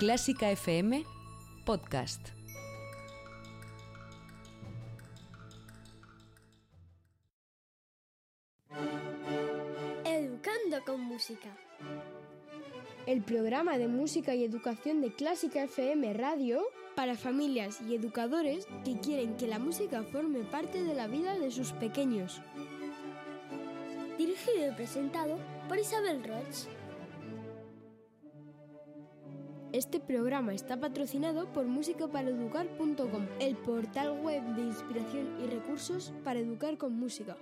Clásica FM Podcast. Educando con música. El programa de música y educación de Clásica FM Radio para familias y educadores que quieren que la música forme parte de la vida de sus pequeños. Dirigido y presentado por Isabel Roch. Este programa está patrocinado por musicaparaeducar.com, el portal web de inspiración y recursos para educar con música.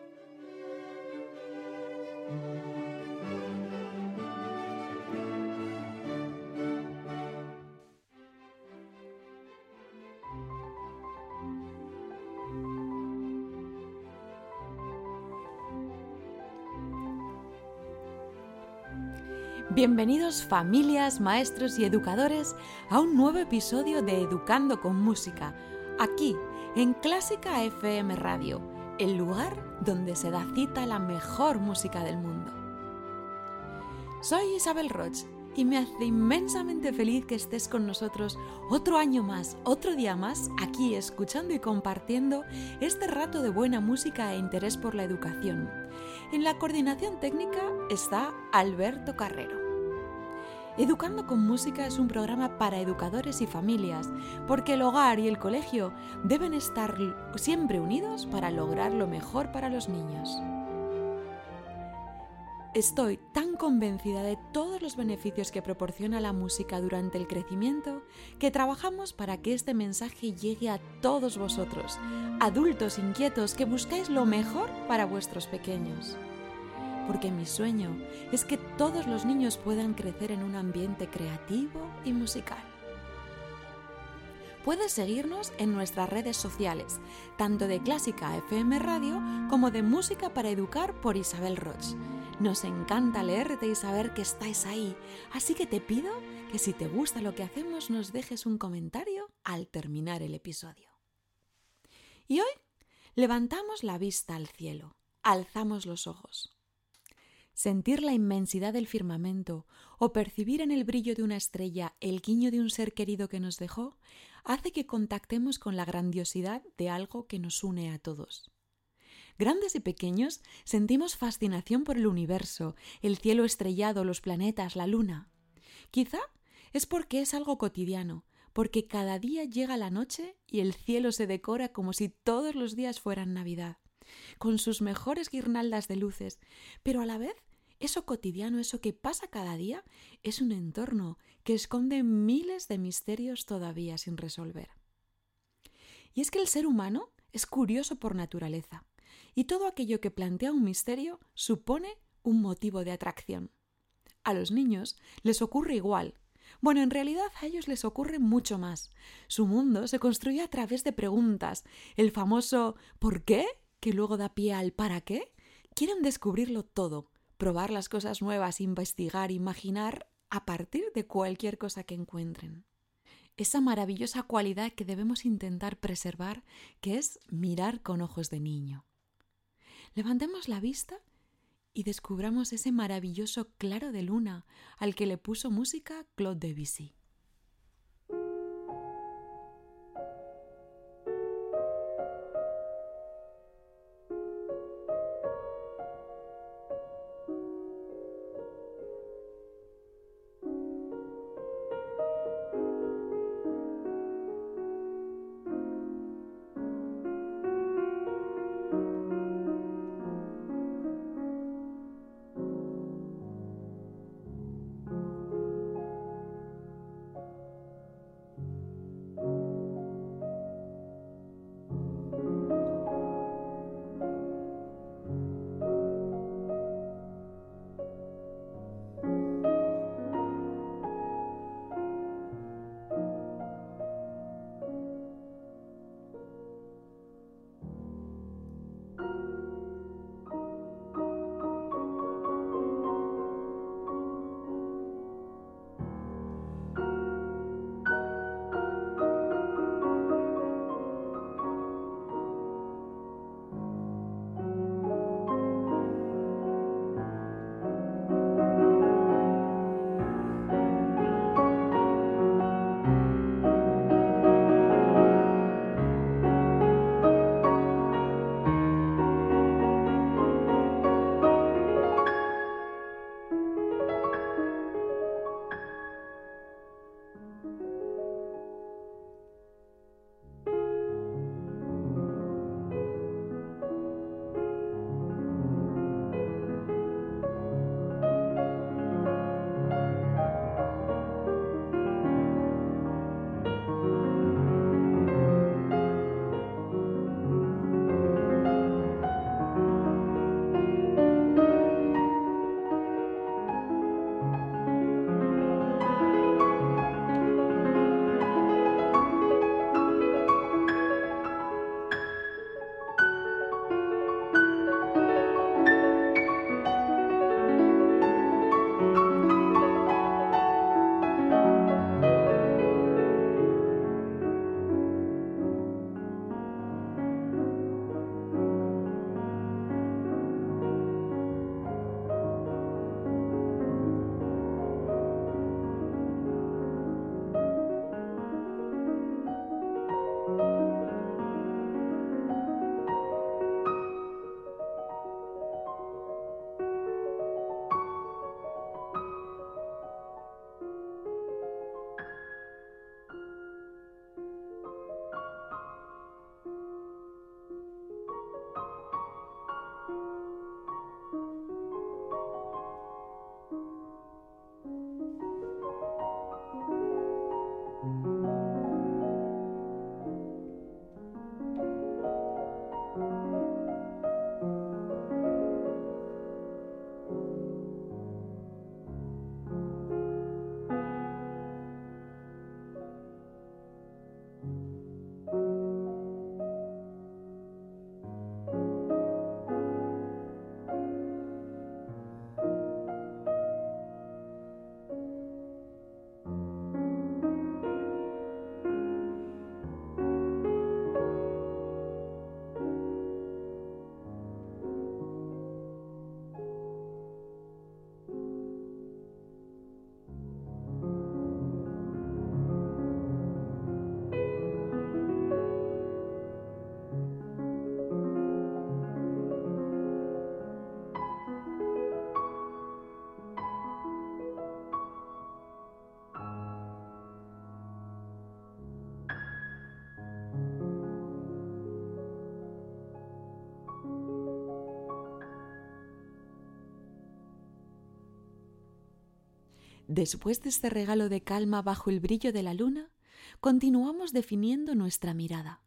Bienvenidos familias, maestros y educadores a un nuevo episodio de Educando con Música, aquí en Clásica FM Radio, el lugar donde se da cita la mejor música del mundo. Soy Isabel Roch y me hace inmensamente feliz que estés con nosotros otro año más, otro día más, aquí escuchando y compartiendo este rato de buena música e interés por la educación. En la coordinación técnica está Alberto Carrero. Educando con Música es un programa para educadores y familias, porque el hogar y el colegio deben estar siempre unidos para lograr lo mejor para los niños. Estoy tan convencida de todos los beneficios que proporciona la música durante el crecimiento que trabajamos para que este mensaje llegue a todos vosotros, adultos inquietos que buscáis lo mejor para vuestros pequeños porque mi sueño es que todos los niños puedan crecer en un ambiente creativo y musical. Puedes seguirnos en nuestras redes sociales, tanto de Clásica FM Radio como de Música para Educar por Isabel Roch. Nos encanta leerte y saber que estáis ahí, así que te pido que si te gusta lo que hacemos nos dejes un comentario al terminar el episodio. Y hoy levantamos la vista al cielo, alzamos los ojos sentir la inmensidad del firmamento o percibir en el brillo de una estrella el guiño de un ser querido que nos dejó, hace que contactemos con la grandiosidad de algo que nos une a todos. Grandes y pequeños sentimos fascinación por el universo, el cielo estrellado, los planetas, la luna. Quizá es porque es algo cotidiano, porque cada día llega la noche y el cielo se decora como si todos los días fueran Navidad, con sus mejores guirnaldas de luces, pero a la vez eso cotidiano, eso que pasa cada día, es un entorno que esconde miles de misterios todavía sin resolver. Y es que el ser humano es curioso por naturaleza, y todo aquello que plantea un misterio supone un motivo de atracción. A los niños les ocurre igual. Bueno, en realidad a ellos les ocurre mucho más. Su mundo se construye a través de preguntas. El famoso ¿por qué? que luego da pie al ¿para qué? Quieren descubrirlo todo, probar las cosas nuevas, investigar, imaginar a partir de cualquier cosa que encuentren. Esa maravillosa cualidad que debemos intentar preservar, que es mirar con ojos de niño. Levantemos la vista y descubramos ese maravilloso claro de luna al que le puso música Claude Debussy. Después de este regalo de calma bajo el brillo de la luna, continuamos definiendo nuestra mirada.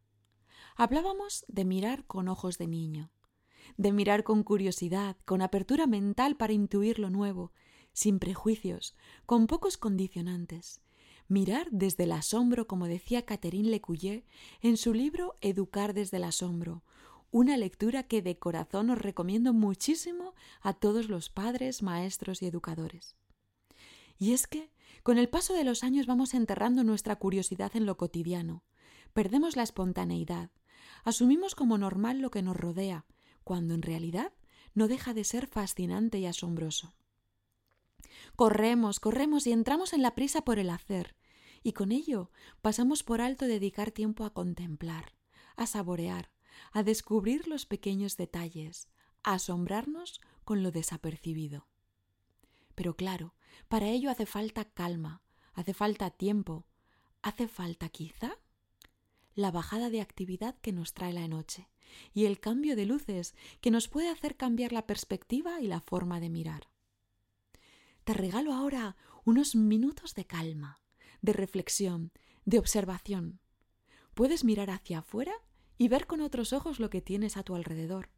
Hablábamos de mirar con ojos de niño, de mirar con curiosidad, con apertura mental para intuir lo nuevo, sin prejuicios, con pocos condicionantes. Mirar desde el asombro, como decía Catherine Lecuyer en su libro Educar desde el asombro, una lectura que de corazón os recomiendo muchísimo a todos los padres, maestros y educadores. Y es que, con el paso de los años vamos enterrando nuestra curiosidad en lo cotidiano, perdemos la espontaneidad, asumimos como normal lo que nos rodea, cuando en realidad no deja de ser fascinante y asombroso. Corremos, corremos y entramos en la prisa por el hacer, y con ello pasamos por alto dedicar tiempo a contemplar, a saborear, a descubrir los pequeños detalles, a asombrarnos con lo desapercibido. Pero claro, para ello hace falta calma, hace falta tiempo, hace falta quizá la bajada de actividad que nos trae la noche y el cambio de luces que nos puede hacer cambiar la perspectiva y la forma de mirar. Te regalo ahora unos minutos de calma, de reflexión, de observación. Puedes mirar hacia afuera y ver con otros ojos lo que tienes a tu alrededor.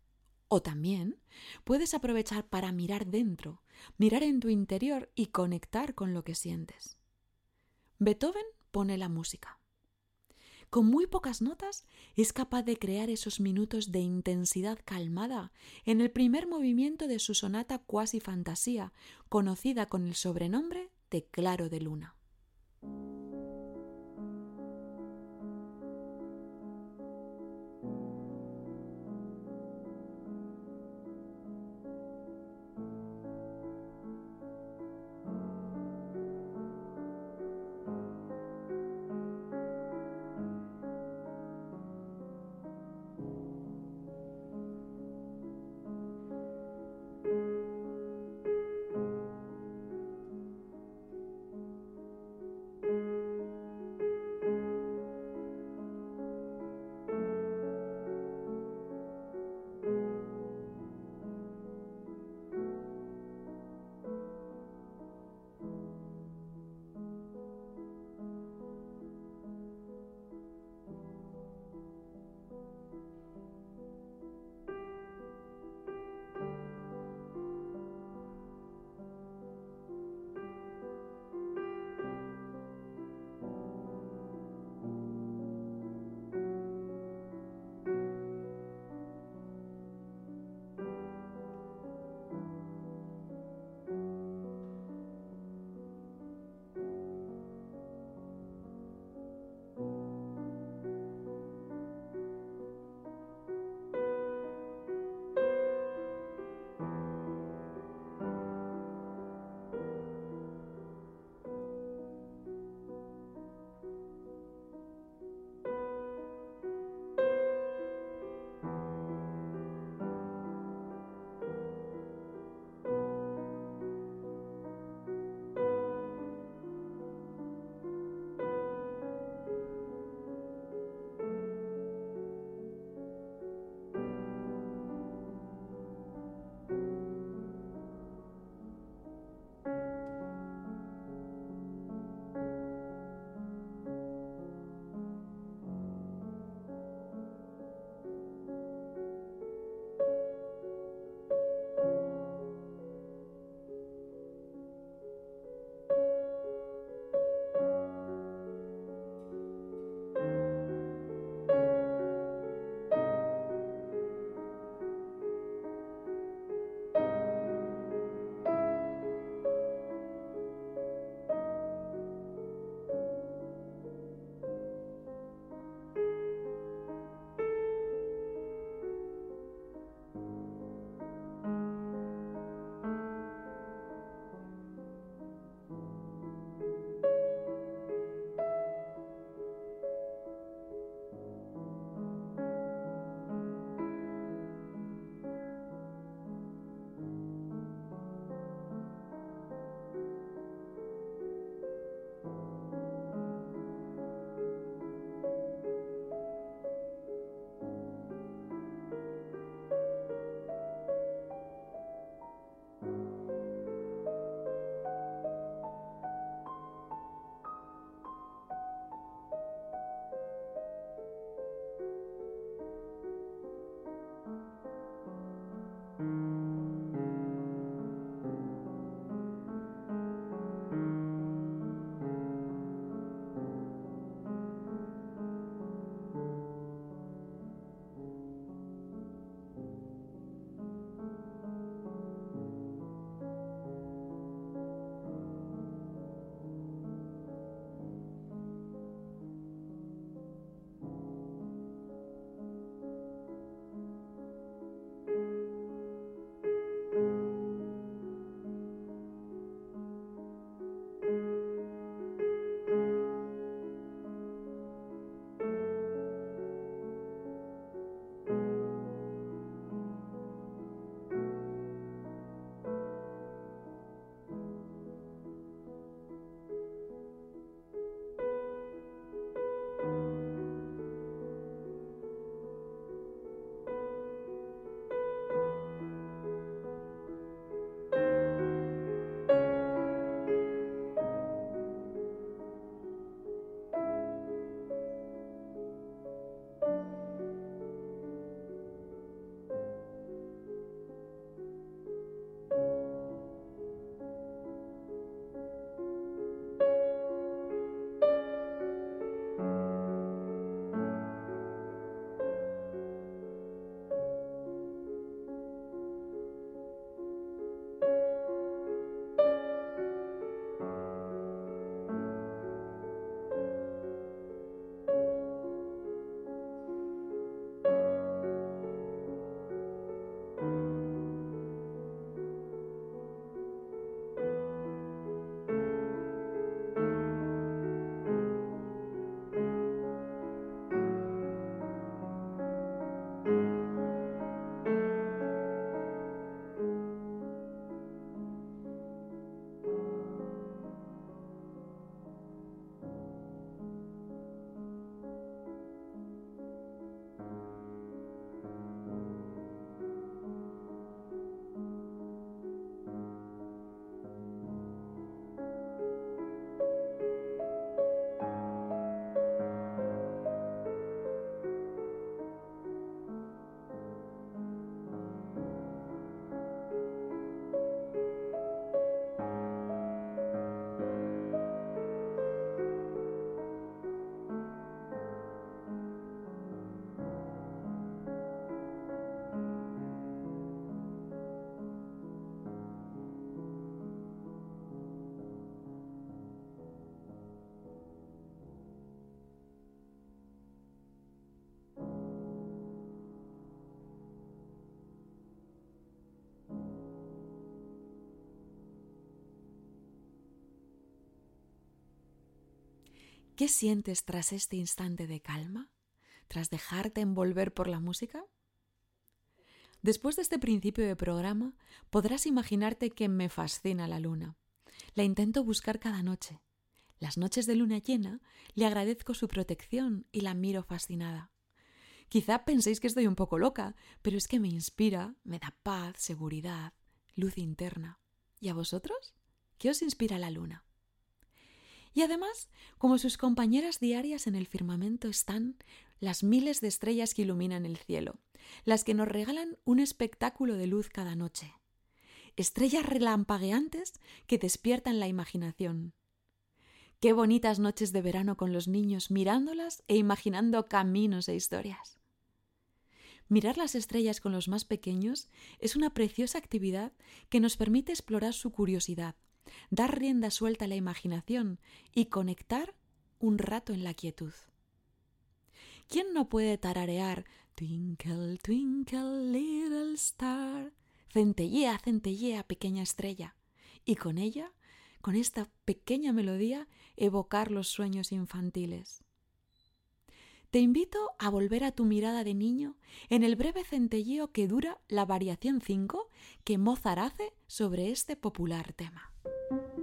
O también puedes aprovechar para mirar dentro, mirar en tu interior y conectar con lo que sientes. Beethoven pone la música. Con muy pocas notas es capaz de crear esos minutos de intensidad calmada en el primer movimiento de su sonata cuasi fantasía, conocida con el sobrenombre de Claro de Luna. ¿Qué sientes tras este instante de calma? ¿Tras dejarte envolver por la música? Después de este principio de programa, podrás imaginarte que me fascina la luna. La intento buscar cada noche. Las noches de luna llena le agradezco su protección y la miro fascinada. Quizá penséis que estoy un poco loca, pero es que me inspira, me da paz, seguridad, luz interna. ¿Y a vosotros? ¿Qué os inspira la luna? Y además, como sus compañeras diarias en el firmamento están las miles de estrellas que iluminan el cielo, las que nos regalan un espectáculo de luz cada noche. Estrellas relampagueantes que despiertan la imaginación. Qué bonitas noches de verano con los niños mirándolas e imaginando caminos e historias. Mirar las estrellas con los más pequeños es una preciosa actividad que nos permite explorar su curiosidad, dar rienda suelta a la imaginación y conectar un rato en la quietud. ¿Quién no puede tararear Twinkle, twinkle, little star? Centellea, centellea, pequeña estrella. Y con ella, con esta pequeña melodía, evocar los sueños infantiles. Te invito a volver a tu mirada de niño en el breve centelleo que dura la variación 5 que Mozart hace sobre este popular tema. Thank you.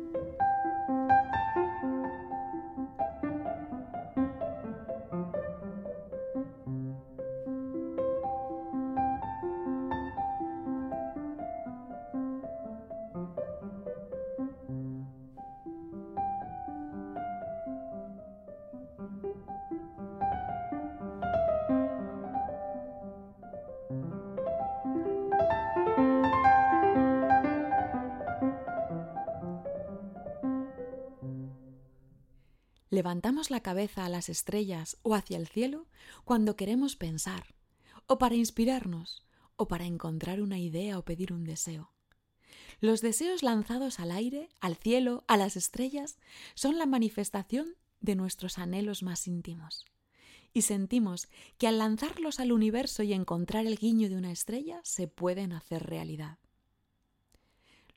Levantamos la cabeza a las estrellas o hacia el cielo cuando queremos pensar, o para inspirarnos, o para encontrar una idea o pedir un deseo. Los deseos lanzados al aire, al cielo, a las estrellas, son la manifestación de nuestros anhelos más íntimos. Y sentimos que al lanzarlos al universo y encontrar el guiño de una estrella, se pueden hacer realidad.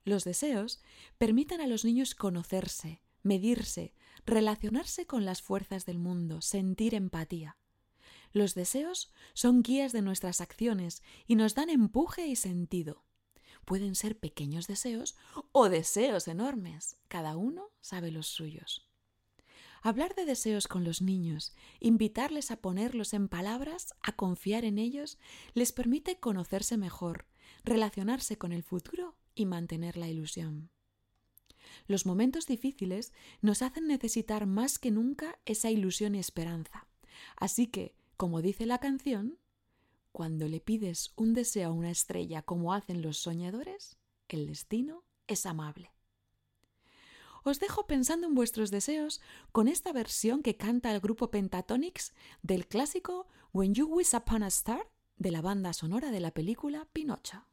Los deseos permiten a los niños conocerse, medirse, relacionarse con las fuerzas del mundo, sentir empatía. Los deseos son guías de nuestras acciones y nos dan empuje y sentido. Pueden ser pequeños deseos o deseos enormes, cada uno sabe los suyos. Hablar de deseos con los niños, invitarles a ponerlos en palabras, a confiar en ellos, les permite conocerse mejor, relacionarse con el futuro y mantener la ilusión. Los momentos difíciles nos hacen necesitar más que nunca esa ilusión y esperanza. Así que, como dice la canción, cuando le pides un deseo a una estrella como hacen los soñadores, el destino es amable. Os dejo pensando en vuestros deseos con esta versión que canta el grupo Pentatonix del clásico When You Wish Upon a Star de la banda sonora de la película Pinocho.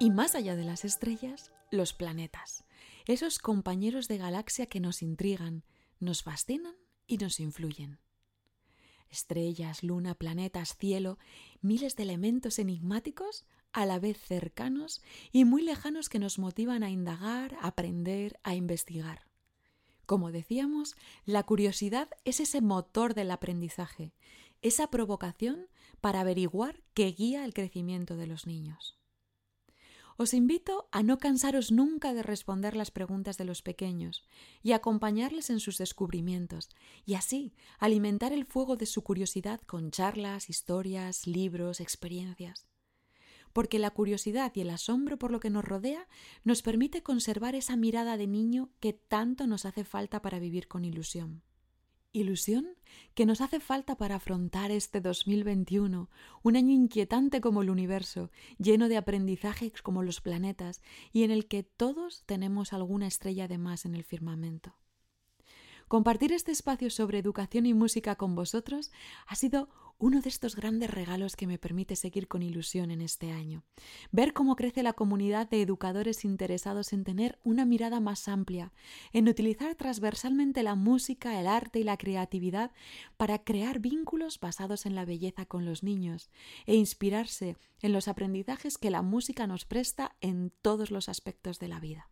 Y más allá de las estrellas, los planetas, esos compañeros de galaxia que nos intrigan, nos fascinan y nos influyen. Estrellas, luna, planetas, cielo, miles de elementos enigmáticos a la vez cercanos y muy lejanos que nos motivan a indagar, a aprender, a investigar. Como decíamos, la curiosidad es ese motor del aprendizaje, esa provocación para averiguar qué guía el crecimiento de los niños. Os invito a no cansaros nunca de responder las preguntas de los pequeños y acompañarles en sus descubrimientos, y así alimentar el fuego de su curiosidad con charlas, historias, libros, experiencias. Porque la curiosidad y el asombro por lo que nos rodea nos permite conservar esa mirada de niño que tanto nos hace falta para vivir con ilusión. Ilusión que nos hace falta para afrontar este 2021, un año inquietante como el universo, lleno de aprendizajes como los planetas y en el que todos tenemos alguna estrella de más en el firmamento. Compartir este espacio sobre educación y música con vosotros ha sido uno de estos grandes regalos que me permite seguir con ilusión en este año. Ver cómo crece la comunidad de educadores interesados en tener una mirada más amplia, en utilizar transversalmente la música, el arte y la creatividad para crear vínculos basados en la belleza con los niños e inspirarse en los aprendizajes que la música nos presta en todos los aspectos de la vida.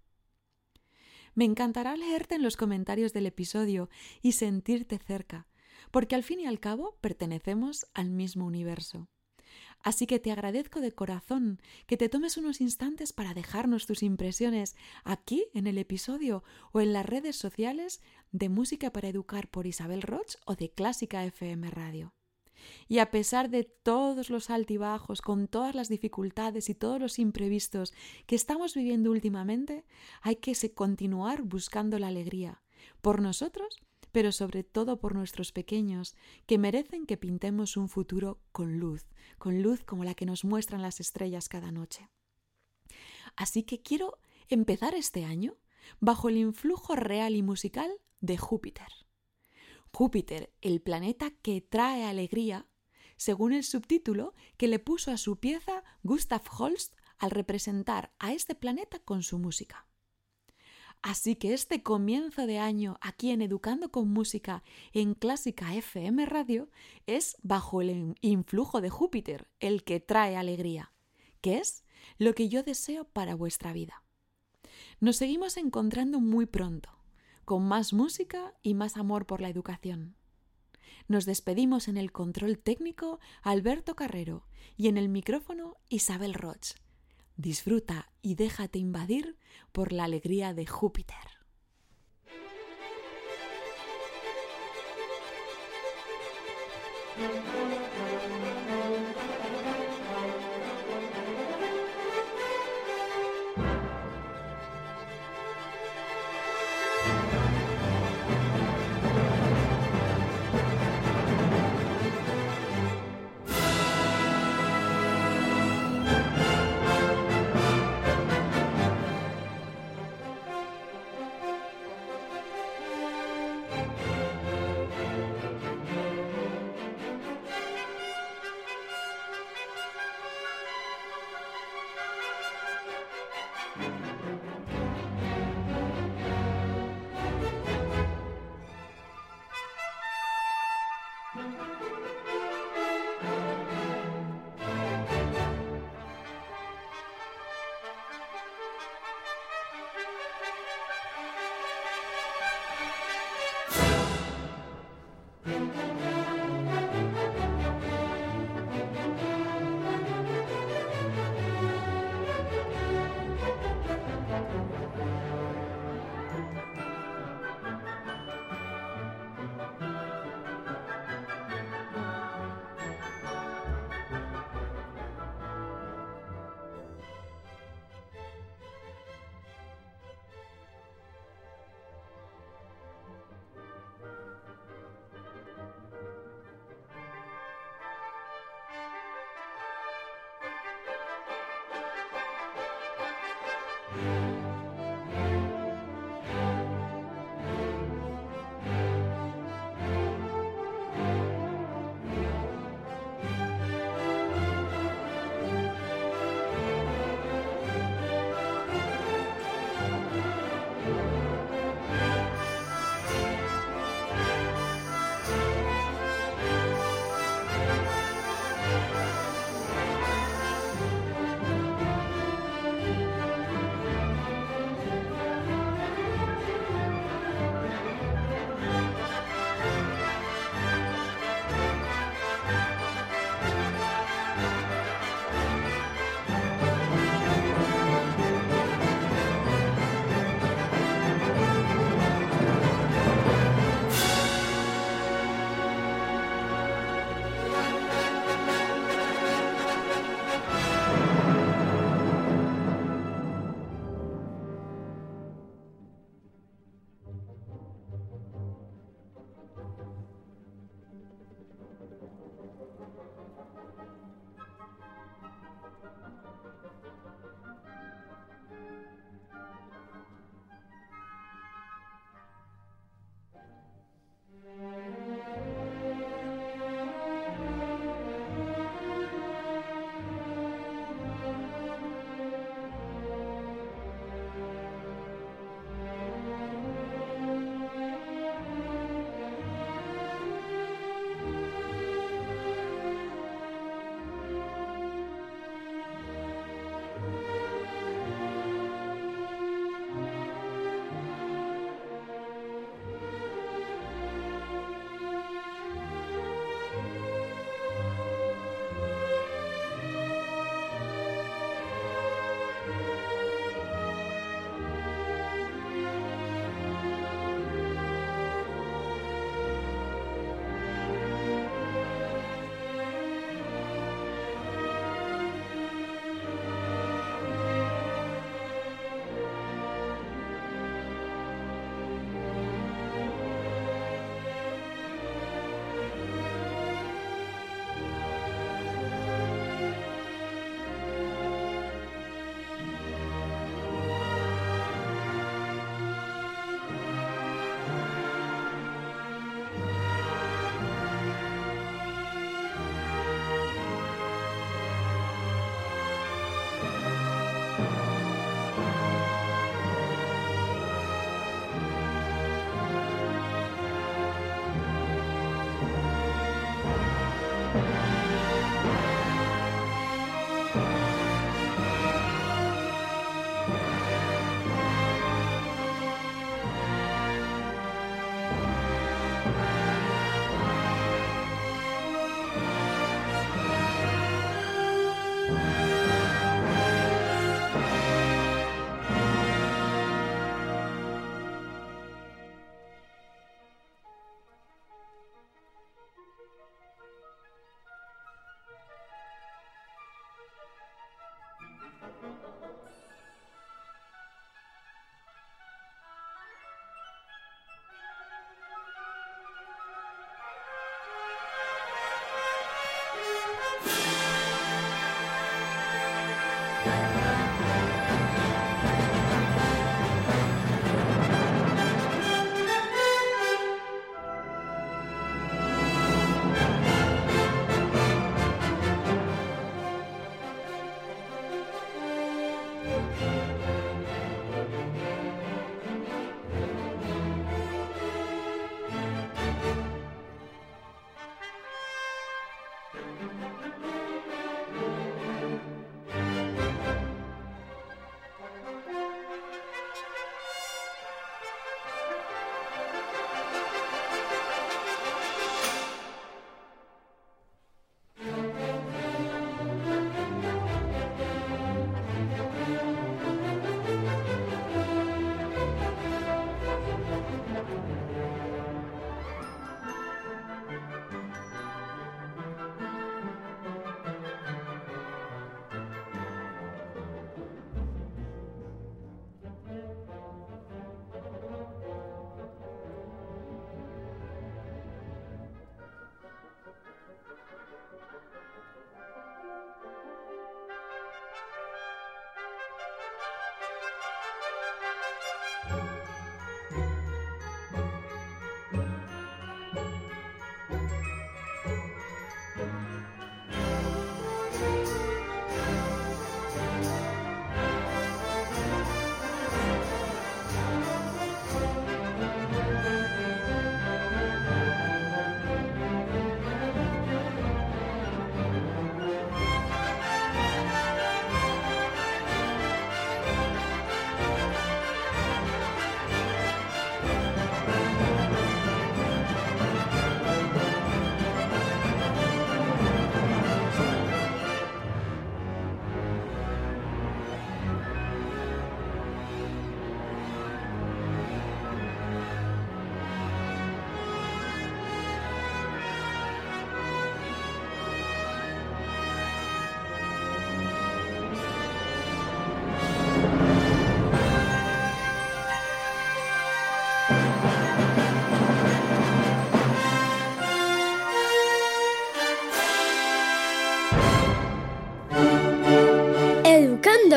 Me encantará leerte en los comentarios del episodio y sentirte cerca porque al fin y al cabo pertenecemos al mismo universo. Así que te agradezco de corazón que te tomes unos instantes para dejarnos tus impresiones aquí en el episodio o en las redes sociales de Música para Educar por Isabel Roch o de Clásica FM Radio. Y a pesar de todos los altibajos, con todas las dificultades y todos los imprevistos que estamos viviendo últimamente, hay que continuar buscando la alegría, por nosotros pero sobre todo por nuestros pequeños, que merecen que pintemos un futuro con luz, con luz como la que nos muestran las estrellas cada noche. Así que quiero empezar este año bajo el influjo real y musical de Júpiter. Júpiter, el planeta que trae alegría, según el subtítulo que le puso a su pieza Gustav Holst al representar a este planeta con su música. Así que este comienzo de año aquí en Educando con Música en Clásica FM Radio es bajo el influjo de Júpiter, el que trae alegría, que es lo que yo deseo para vuestra vida. Nos seguimos encontrando muy pronto, con más música y más amor por la educación. Nos despedimos en el control técnico Alberto Carrero y en el micrófono Isabel Roch. Disfruta y déjate invadir por la alegría de Júpiter.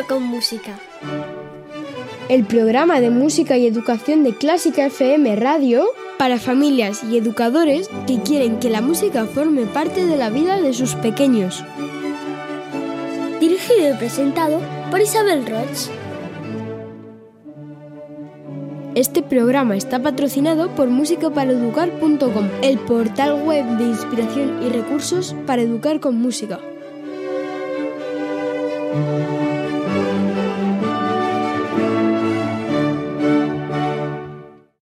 Con música. El programa de música y educación de Clásica FM Radio para familias y educadores que quieren que la música forme parte de la vida de sus pequeños. Dirigido y presentado por Isabel Roch. Este programa está patrocinado por musicaparaeducar.com, el portal web de inspiración y recursos para educar con música.